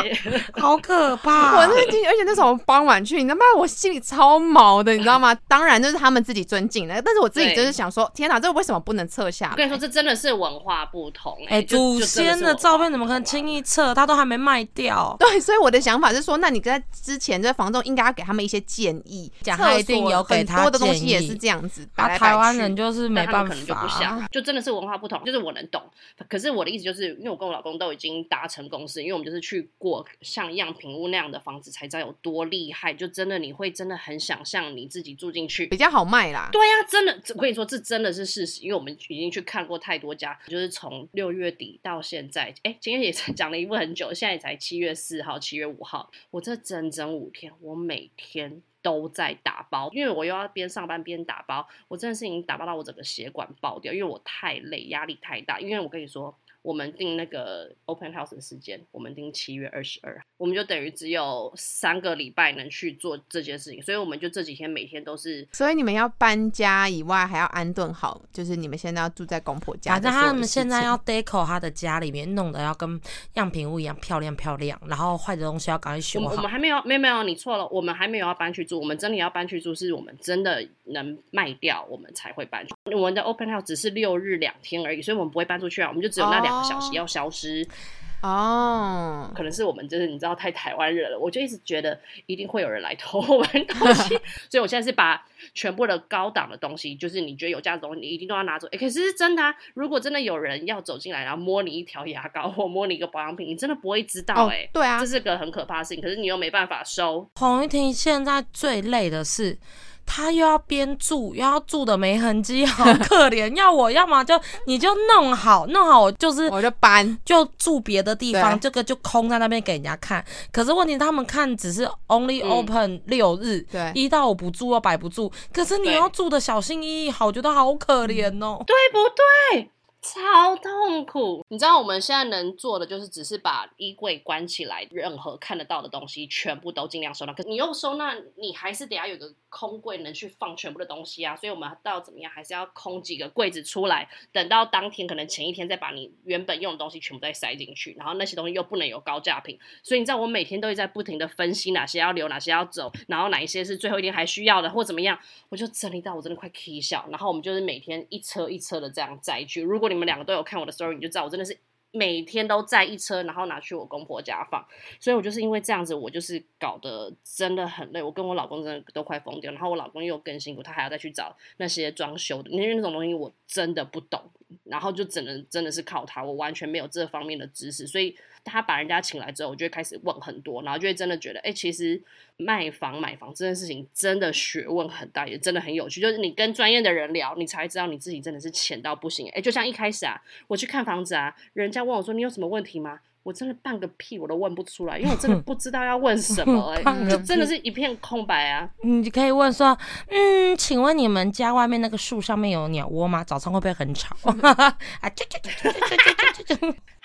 好可怕！我那天，而且那时候我傍晚去，你知道吗我心里超毛的，你知道吗？当然就是他们自己尊敬的，但是我自己就是想说，天哪，这个为什么不能撤下来？我跟你说，这真的是文化不同、哎、祖就真先的照片怎么可能轻易撤？他都还没卖掉。对，所以我的想法是说，那你在之前这房东应该要给他们一些建议，讲一定有给他很多的东西也是这样子，摆啊，台湾人就是没办但他们可能就不法想，，就真的是文化不同。就是我能懂，可是我的意思就是，因为我跟我老公都已经达成共识，因为我们就是去过像样品屋那样的房子，才知道有多厉害。就真的你会真的很想象你自己住进去比。较好卖啦。对呀、真的，我跟你说，这真的是事实，因为我们已经去看过太多家，就是从六月底到现在，哎，今天也才 讲了一部很久，现在也才七月四号、七月五号，我这整整五天，我每天都在打包，因为我又要边上班边打包，我真的是已经打包到我整个血管爆掉，因为我太累，压力太大，因为我跟你说。我们定那个 open house 的时间，我们定七月二十二，我们就等于只有三个礼拜能去做这件事情，所以我们就这几天每天都是所以你们要搬家以外，还要安顿好，就是你们现在要住在公婆家反正。他们现在要 deco 他的家里面，弄得要跟样品屋一样漂亮漂亮，然后坏的东西要赶快修好我们我们。还没有，没有没有，你错了，我们还没有要搬去住，我们真的要搬去住，是我们真的能卖掉，我们才会搬去。我们的 open house 只是六日两天而已，所以我们不会搬出去啊，我们就只有那两个小时哦要消失。哦，可能是我们就是你知道太台湾人了，我就一直觉得一定会有人来偷我们东西，所以我现在是把全部的高档的东西，就是你觉得有价值的东西，你一定都要拿走。哎，可是是真的啊！如果真的有人要走进来，然后摸你一条牙膏或摸你一个保养品，你真的不会知道哎、对啊这，是个很可怕的事情。可是你又没办法收，洪玉婷现在最累的是，她又要边住，又要住的没痕迹，好可怜。要我要么就你就弄好，弄好我就是我就搬。就住别的地方，对这个就空在那边给人家看。可是问题他们看只是 only 嗯 open 六日，对一到五不住又摆不住。可是你要住的小心翼翼，好，我觉得好可怜哦。对不对？超痛苦！你知道我们现在能做的就是只是把衣柜关起来，任何看得到的东西全部都尽量收纳。可你又收纳，你还是得要有个空柜能去放全部的东西啊。所以我们到怎么样，还是要空几个柜子出来，等到当天可能前一天再把你原本用的东西全部再塞进去，然后那些东西又不能有高价品。所以你知道我每天都会在不停的分析哪些要留，哪些要走，然后哪一些是最后一天还需要的或怎么样。我就整理到我真的快 k 笑，然后我们就是每天一车一车的这样载去。如果你们两个都有看我的 story，你就知道我真的是每天都在一车，然后拿去我公婆家放。所以我就是因为这样子，我就是搞得真的很累，我跟我老公真的都快疯掉。然后我老公又更辛苦，他还要再去找那些装修的，因为那种东西我真的不懂，然后就只能真的是靠他，我完全没有这方面的知识，所以他把人家请来之后我就会开始问很多然后就会真的觉得哎其实卖房买房这件事情真的学问很大也真的很有趣。就是你跟专业的人聊你才知道你自己真的是浅到不行。哎就像一开始啊我去看房子啊人家问我说你有什么问题吗？我真的半个屁我都问不出来因为我真的不知道要问什么 哎就真的是一片空白啊。你可以问说嗯请问你们家外面那个树上面有鸟窝吗？早餐会不会很吵？啊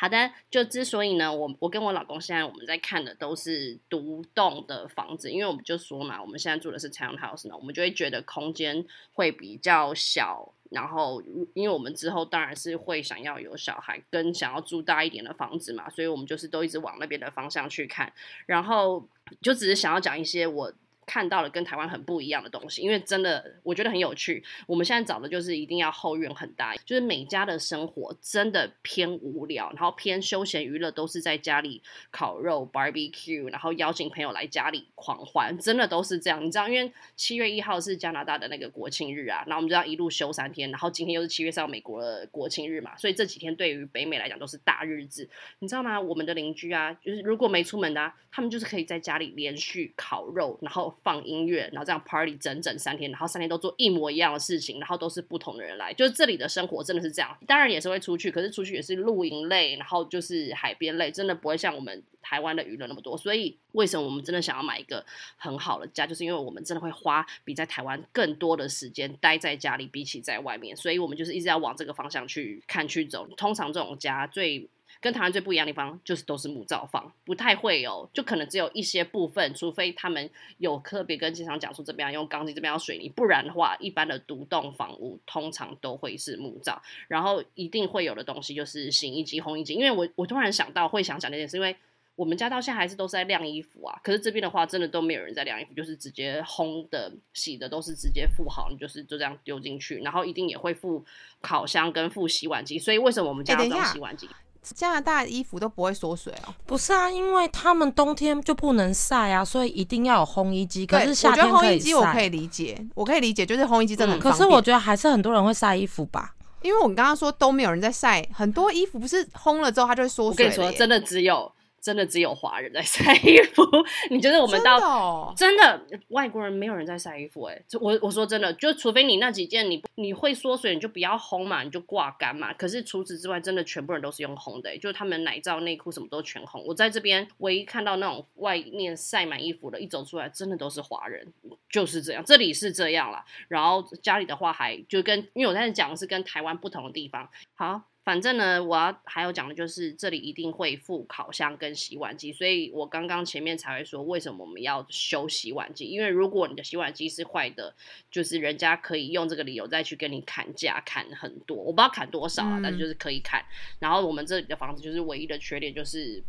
好的，就之所以呢，我我跟我老公现在我们在看的都是独栋的房子，因为我们就说嘛，我们现在住的是 townhouse 呢，我们就会觉得空间会比较小。然后，因为我们之后当然是会想要有小孩，跟想要住大一点的房子嘛，所以我们就是都一直往那边的方向去看。然后就只是想要讲一些我看到了跟台湾很不一样的东西，因为真的我觉得很有趣。我们现在找的就是一定要后院很大，就是每家的生活真的偏无聊，然后偏休闲娱乐都是在家里烤肉、barbecue，然后邀请朋友来家里狂欢，真的都是这样。你知道，因为七月一号是加拿大的那个国庆日啊，然后我们就要一路休三天，然后今天又是七月三号美国的国庆日嘛，所以这几天对于北美来讲都是大日子。你知道吗？我们的邻居啊，就是如果没出门的、啊，他们就是可以在家里连续烤肉，然后放音乐，然后这样 party 整整三天，然后三天都做一模一样的事情，然后都是不同的人来，就是这里的生活真的是这样。当然也是会出去，可是出去也是露营类，然后就是海边类，真的不会像我们台湾的娱乐那么多。所以为什么我们真的想要买一个很好的家，就是因为我们真的会花比在台湾更多的时间待在家里，比起在外面，所以我们就是一直要往这个方向去看去走。通常这种家最跟台湾最不一样的地方，就是都是木造房，不太会有，就可能只有一些部分，除非他们有特别跟经常讲说这边要用钢筋，这边要水泥，不然的话，一般的独栋房屋通常都会是木造，然后一定会有的东西就是洗衣机、烘衣机，因为我我突然想到会想讲这件事，因为。我们家到现在还是都是在晾衣服啊，可是这边的话，真的都没有人在晾衣服，就是直接烘的、洗的都是直接附好，你就是就这样丢进去，然后一定也会附烤箱跟附洗碗机，所以为什么我们家要装洗碗机？加拿大的衣服都不会缩水哦。不是啊，因为他们冬天就不能晒啊，所以一定要有烘衣机。可，是我觉得夏天可以烘衣机我可。以理解，我可以理解，就是烘衣机真的很嗯。可是我觉得还是很多人会晒衣服吧。因为我们刚刚说都没有人在晒，很多衣服不是烘了之后它就会缩我跟你说，真的只有真的只有华人在晒衣服，你觉得我们真到真的外国人没有人在晒衣服、欸，哎，我我说真的，就除非你那几件你你会缩水，你就不要烘嘛，你就挂干嘛。可是除此之外，真的全部人都是用烘的、欸，就是他们奶罩、内裤什么都全烘。我在这边唯一看到那种外面晒满衣服的，一走出来真的都是华人，就是这样，这里是这样啦。然后家里的话还就跟，因为我在讲的是跟台湾不同的地方。好，反正呢，我要还有讲的就是这里一定会附烤箱跟洗碗机，所以我刚刚前面才会说为什么我们要修洗碗机，因为如果你的洗碗机是坏的，就是人家可以用这个理由再去跟你砍价，砍很多，我不知道砍多少啊，嗯但是就是可以砍。然后我们这里的房子就是唯一的缺点就是。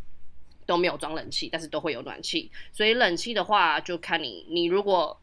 都没有装冷气，但是都会有暖气，所以冷气的话就看你，你如果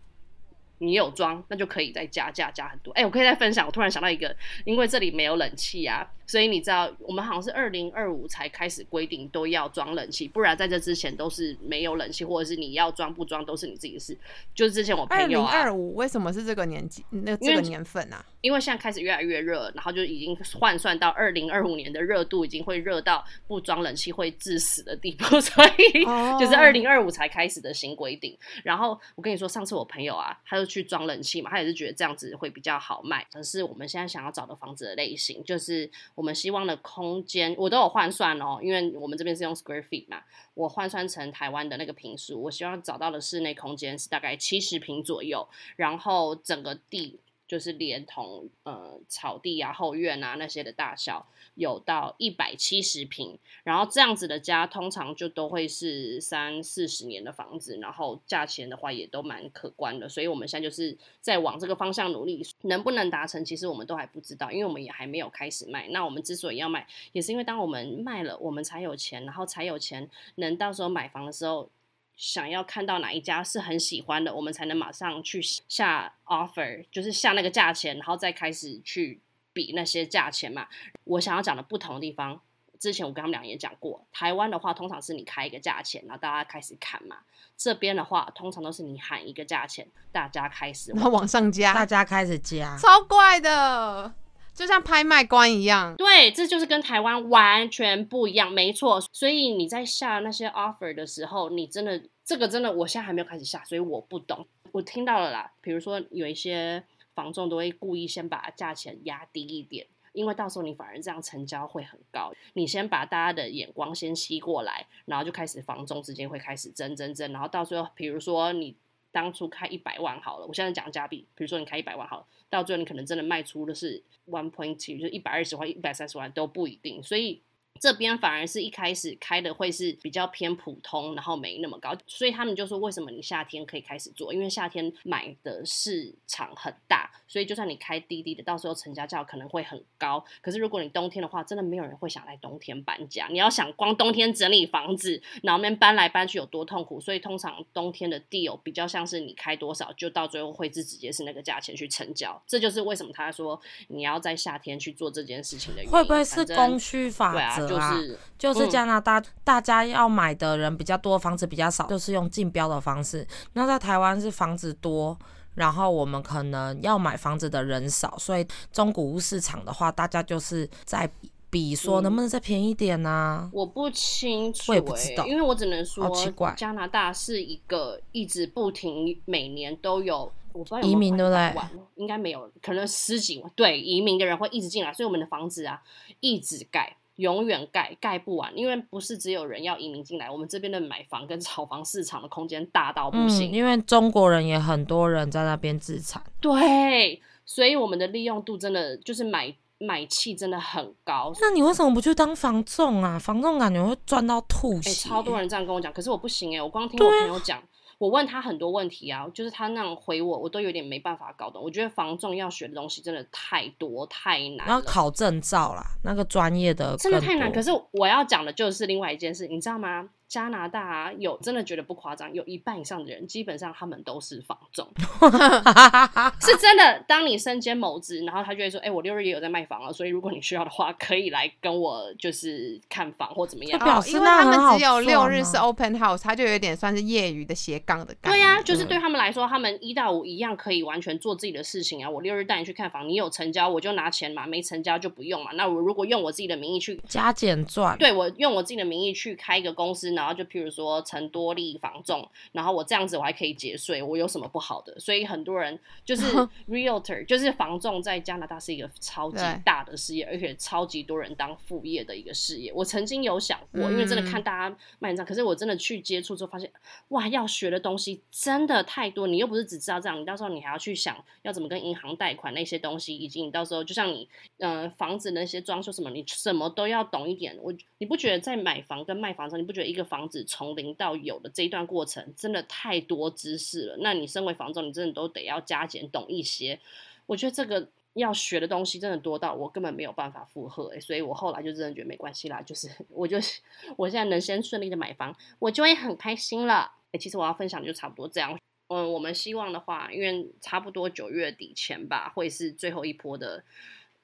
你有装，那就可以再加价加很多。哎、我可以再分享，我突然想到一个，因为这里没有冷气啊，所以你知道我们好像是二零二五才开始规定都要装冷气，不然在这之前都是没有冷气，或者是你要装不装都是你自己的事。就是之前我二零朋友啊，二五为什么是这个年纪？那这个年份啊？因为现在开始越来越热，然后就已经换算到二零二五年的热度已经会热到不装冷气会致死的地步，所以哦 就是二零二五才开始的新规定。然后我跟你说，上次我朋友啊，他就去装冷气嘛，他也是觉得这样子会比较好卖。可是我们现在想要找的房子的类型，就是我们希望的空间，我都有换算哦，因为我们这边是用 square feet 嘛，我换算成台湾的那个平数，我希望找到的室内空间是大概七十平左右，然后整个地就是连同呃草地啊、后院啊那些的大小有到一百七十平，然后这样子的家通常就都会是三四十年的房子，然后价钱的话也都蛮可观的，所以我们现在就是在往这个方向努力，能不能达成，其实我们都还不知道，因为我们也还没有开始卖。那我们之所以要卖，也是因为当我们卖了，我们才有钱，然后才有钱能到时候买房的时候。想要看到哪一家是很喜欢的，我们才能马上去下 offer，就是下那个价钱，然后再开始去比那些价钱嘛。我想要讲的不同的地方，之前我跟他们俩也讲过，台湾的话通常是你开一个价钱，然后大家开始砍嘛。这边的话，通常都是你喊一个价钱，大家开始然后往上加大，家开始加，超怪的，就像拍卖官一样。对，这就是跟台湾完全不一样，没错。所以你在下那些 offer 的时候，你真的这个真的，我现在还没有开始下，所以我不懂。我听到了啦，比如说有一些房仲都会故意先把价钱压低一点。因为到时候你反而这样成交会很高，你先把大家的眼光先吸过来，然后就开始房仲之间会开始争争争，然后到最后，比如说你当初开一百万好了，我现在讲加币，比如说你开一百万好了，到最后你可能真的卖出的是 one point two，就一百二十万、一百三十万都不一定，所以。这边反而是一开始开的会是比较偏普通，然后没那么高，所以他们就说为什么你夏天可以开始做？因为夏天买的市场很大，所以就算你开滴滴的，到时候成交价可能会很高。可是如果你冬天的话，真的没有人会想来冬天搬家。你要想光冬天整理房子，然后面搬来搬去有多痛苦，所以通常冬天的 deal 比较像是你开多少，就到最后会是直接是那个价钱去成交。这就是为什么他说你要在夏天去做这件事情的原因。会不会是供需法就是就是嗯加拿大、大家要买的人比较多，房子比较少，就是用竞标的方式。那在台湾是房子多，然后我们可能要买房子的人少，所以中古屋市场的话，大家就是在比比说能不能再便宜点呢、我不清楚、欸，我也不知道因为我只能说好奇怪加拿大是一个一直不停每年都有。我不知道有有移民对不对应该没有，可能十几万。对，移民的人会一直进来，所以我们的房子啊一直盖，永远盖，盖不完。因为不是只有人要移民进来，我们这边的买房跟炒房市场的空间大到不嗯，行。因为中国人也很多人在那边自产，对，所以我们的利用度真的就是买买气真的很高。那你为什么不去当房仲啊？房仲感觉会赚到吐哎、血。超多人这样跟我讲，可是我不行哎、我光听啊我朋友讲，我问他很多问题啊，就是他那样回我，我都有点没办法搞懂。我觉得房仲要学的东西真的太多太难了。要考证照啦，那个专业的真的太难，可是是我要讲的就是另外一件事，你知道吗？加拿大、啊、有真的觉得不夸张，有一半以上的人基本上他们都是房仲，是真的。当你身兼某职，然后他就会说：“哎、我六日也有在卖房了，所以如果你需要的话，可以来跟我就是看房或怎么样。表哦，示因为他们只有六日是啊 open house，他就有点算是业余的斜杠的。对呀、就是对他们来说，他们一到五一样可以完全做自己的事情啊。我六日带你去看房，你有成交我就拿钱嘛，没成交就不用嘛。那我如果用我自己的名义去加减赚。对我用我自己的名义去开一个公司，然后就譬如说成多利房仲，然后我这样子我还可以节税，我有什么不好的？所以很多人就是 realtor，就是房仲，在加拿大是一个超级大的事业，而且超级多人当副业的一个事业。我曾经有想过，因为真的看大家卖这样，可是我真的去接触之后发现，哇，要学的东西真的太多。你又不是只知道这样，你到时候你还要去想要怎么跟银行贷款那些东西，以及你到时候就像你呃房子那些装修什么，你什么都要懂一点。我你不觉得在买房跟卖房上，你不觉得一个房房子从零到有的这一段过程真的太多知识了？那你身为房仲，你真的都得要加减懂一些。我觉得这个。要学的东西真的多到我根本没有办法负荷、欸，所以我后来就真的觉得没关系啦，就是 我就是我现在能先顺利的买房，我就会很开心了。哎、其实我要分享的就差不多这样。嗯，我们希望的话，因为差不多九月底前吧，会是最后一波的。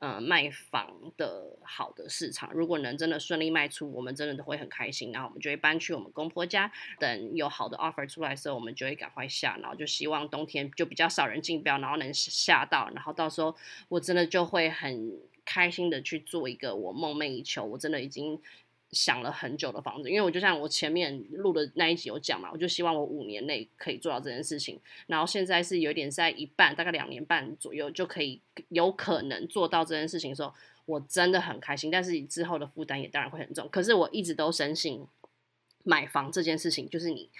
呃，卖房的好的市场，如果能真的顺利卖出，我们真的都会很开心。然后我们就会搬去我们公婆家，等有好的 offer 出来的时候，我们就会赶快下。然后就希望冬天就比较少人竞标，然后能下到。然后到时候我真的就会很开心的去做一个我梦寐以求，我真的已经。想了很久的房子，因为我就像我前面录的那一集有讲嘛，我就希望我五年内可以做到这件事情。然后现在是有点在一半，大概两年半左右就可以有可能做到这件事情的时候，我真的很开心。但是之后的负担也当然会很重。可是我一直都深信，买房这件事情就是你。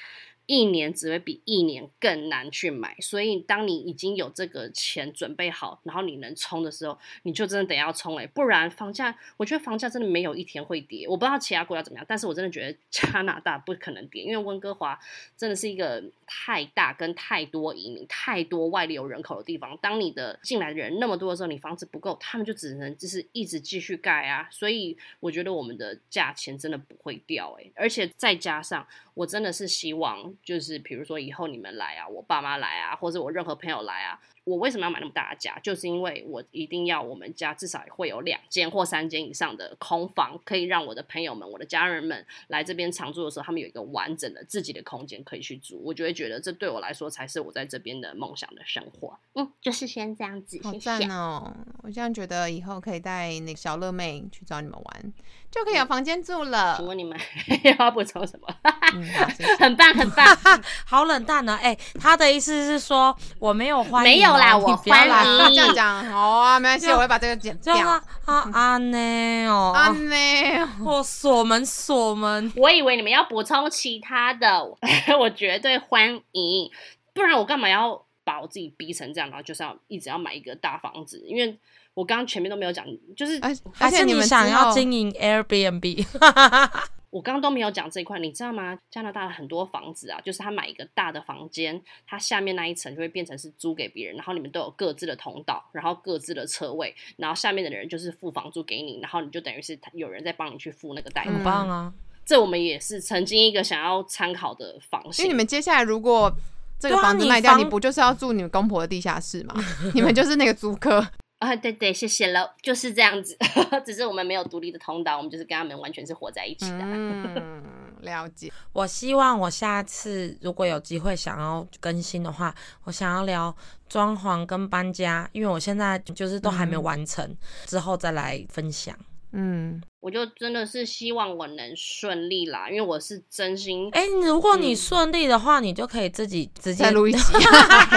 一年只会比一年更难去买，所以当你已经有这个钱准备好，然后你能冲的时候，你就真的得要冲哎，不然房价，我觉得房价真的没有一天会跌。我不知道其他国家怎么样，但是我真的觉得 加拿大不可能跌，因为温哥华真的是一个太大跟太多移民、太多外流人口的地方。当你的进来的人那么多的时候，你房子不够，他们就只能就是一直继续盖啊。所以我觉得我们的价钱真的不会掉哎，而且再加上我真的是希望。就是比如说以后你们来啊，我爸妈来啊，或者我任何朋友来啊。我为什么要买那么大的家？就是因为我一定要我们家至少会有两间或三间以上的空房，可以让我的朋友们、我的家人们来这边常住的时候，他们有一个完整的自己的空间可以去住。我就会觉得这对我来说才是我在这边的梦想的生活。嗯，就是先这样子。好赞哦！我这样觉得以后可以带那个小乐妹去找你们玩，就可以有房间住了。请问你们 要补充什么？很棒，很棒。好冷淡呢。哎，他的意思是说我没有欢迎，没有。我欢迎这样讲，好啊，没关系，我会把这个剪掉。啊啊呢哦，啊呢，我锁门锁门。我以为你们要补充其他的，我绝对欢迎，不然我干嘛要把我自己逼成这样，然后就是要一直要买一个大房子？因为我刚刚前面都没有讲，就是而且你们想要经营 Airbnb。我刚刚都没有讲这一块，你知道吗？加拿大的很多房子啊，就是他买一个大的房间，他下面那一层就会变成是租给别人，然后你们都有各自的通道，然后各自的车位，然后下面的人就是付房租给你，然后你就等于是有人在帮你去付那个贷款。很棒啊！这我们也是曾经一个想要参考的方式。因为你们接下来如果这个房子卖掉，你不就是要住你们公婆的地下室吗？你们就是那个租客。啊，对对，谢谢了，就是这样子，只是我们没有独立的通道，我们就是跟他们完全是活在一起的。嗯，了解。我希望我下次如果有机会想要更新的话，我想要聊装潢跟搬家，因为我现在就是都还没完成，之后再来分享。嗯，我就真的是希望我能顺利啦，因为我是真心。哎，如果你顺利的话，你就可以自己直接录一集。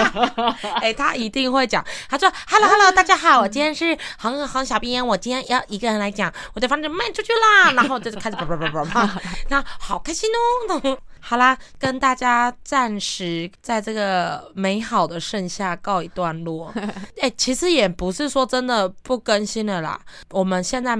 哎，他一定会讲。他说：“Hello Hello，大家好，我今天是黄黄小编，我今天要一个人来讲我的房子卖出去啦。”然后就是开始叭叭叭叭叭，那好开心哦。好啦，跟大家暂时在这个美好的盛夏告一段落。哎，其实也不是说真的不更新了啦，我们现在。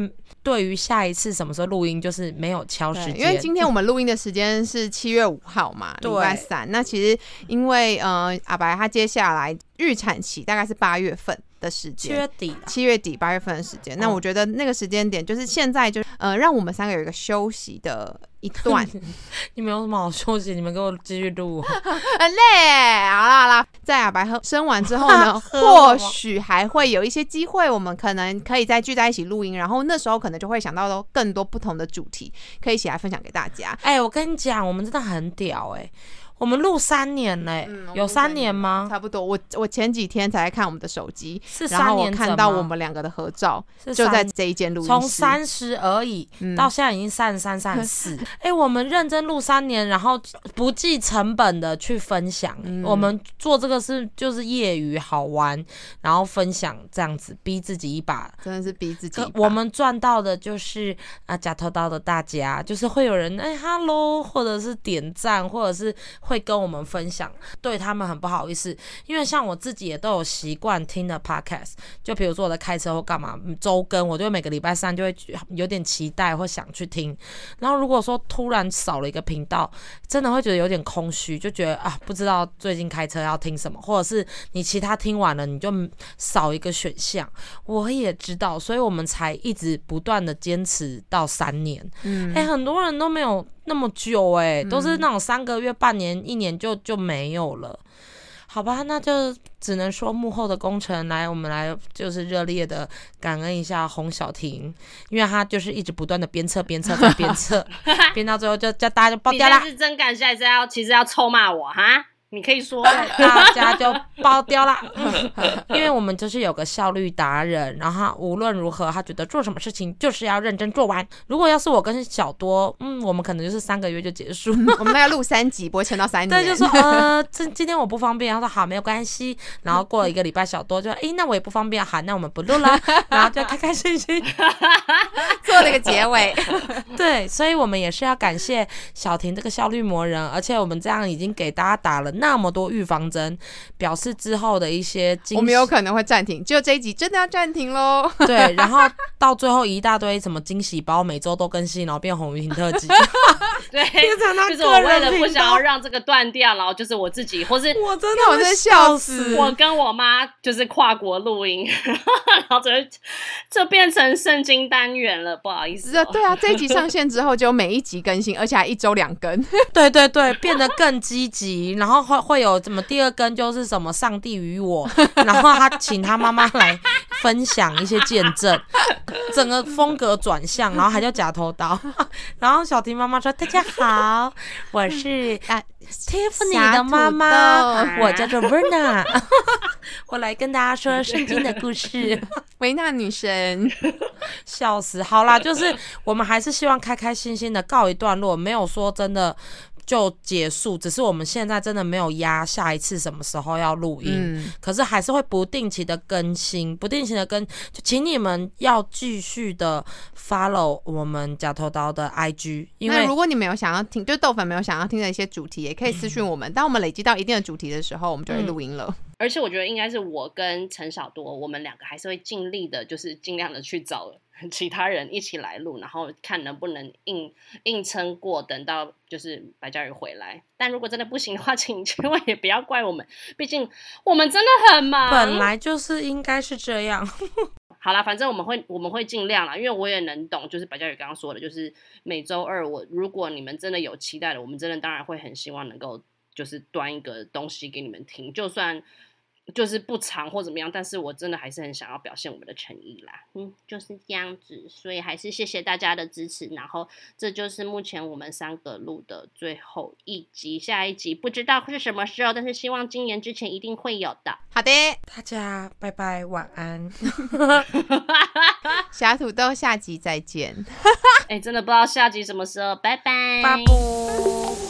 对于下一次什么时候录音，就是没有敲时间，因为今天我们录音的时间是七月五号嘛，礼拜三。那其实因为呃，阿白他接下来预产期大概是八月份。的时间，七月底，七月底八月份的时间。那我觉得那个时间点就是现在，就呃，让我们三个有一个休息的一段。你们有什么好休息？你们给我继续录。很累，好啦好啦，在阿白喝生完之后呢，或许还会有一些机会，我们可能可以再聚在一起录音。然后那时候可能就会想到更多不同的主题，可以一起来分享给大家。哎，我跟你讲，我们真的很屌哎。我们录三年嘞，有三年吗？差不多。我我前几天才看我们的手机，是三年看到我们两个的合照，就在这一间录音室。从三十而已，到现在已经三十三、三十四。哎，我们认真录三年，然后不计成本的去分享。我们做这个是就是业余好玩，然后分享这样子，逼自己一把，真的是逼自己。我们赚到的就是啊，假头刀的大家，就是会有人哎，hello，或者是点赞，或者是。会跟我们分享，对他们很不好意思，因为像我自己也都有习惯听的 podcast，就比如说我在开车或干嘛周更，我就每个礼拜三就会有点期待或想去听。然后如果说突然少了一个频道，真的会觉得有点空虚，就觉得啊不知道最近开车要听什么，或者是你其他听完了你就少一个选项。我也知道，所以我们才一直不断的坚持到三年。嗯，哎，很多人都没有。那么久哎、嗯都是那种三个月、半年、一年就就没有了。好吧，那就只能说幕后的工程来，我们来就是热烈的感恩一下洪小婷，因为她就是一直不断的鞭策、鞭策再鞭策，鞭到最后就叫大家就爆掉啦你，是真感谢，还是要其实要臭骂我哈？你可以说，大家就包掉啦。因为我们就是有个效率达人，然后他无论如何，他觉得做什么事情就是要认真做完。如果要是我跟小多，嗯，我们可能就是三个月就结束。我们大概录三集，不会撑到三年。对，就说呃，今今天我不方便，他说好，没有关系。然后过了一个礼拜，小多就诶，那我也不方便，好，那我们不录了，然后就开开心心。做了一个结尾。对，所以我们也是要感谢小婷这个效率魔人，而且我们这样已经给大家打了那么多预防针，表示之后的一些惊喜我们有可能会暂停，就这一集真的要暂停喽。对，然后到最后一大堆什么惊喜包，每周都更新，然后变红云特辑。对，就是我为了不想要让这个断掉，然后就是我自己，或是我真的我在笑死我跟我妈就是跨国录音，然后就就变成圣经单元了，不好意思、对啊，这一集上线之后就每一集更新，而且还一周两更。对对对，变得更积极，然后会会有什么第二根就是什么上帝与我，然后他请他妈妈来分享一些见证，整个风格转向，然后还叫假头刀，然后小婷妈妈说：“大家好，我是啊 Tiffany 的妈妈，我叫做 Verna，我来跟大家说圣经的故事。”维纳女神，笑死！好啦，就是我们还是希望开开心心的告一段落，没有说真的就结束，只是我们现在真的没有压下一次什么时候要录音，嗯，可是还是会不定期的更新，不定期的更，就请你们要继续的 follow 我们假头刀的 IG，因为那如果你们有想要听，就豆粉没有想要听的一些主题，也可以私讯我们。当我们累积到一定的主题的时候，我们就会录音了。而且我觉得应该是我跟陈小多，我们两个还是会尽力的，就是尽量的去找 其他人一起来录，然后看能不能硬硬撑过，等到就是白嘉宇回来。但如果真的不行的话，请千万也不要怪我们，毕竟我们真的很忙。本来就是应该是这样。好啦，反正我们会我们会尽量啦，因为我也能懂，就是白嘉宇刚刚说的，就是每周二我如果你们真的有期待的，我们真的当然会很希望能够就是端一个东西给你们听，就算就是不长或怎么样，但是我真的还是很想要表现我们的诚意啦，嗯，就是这样子，所以还是谢谢大家的支持，然后这就是目前我们三个录的最后一集，下一集不知道是什么时候，但是希望今年之前一定会有的。好的，大家拜拜，晚安。小土豆下集再见。哎，真的不知道下集什么时候，拜拜，拜拜。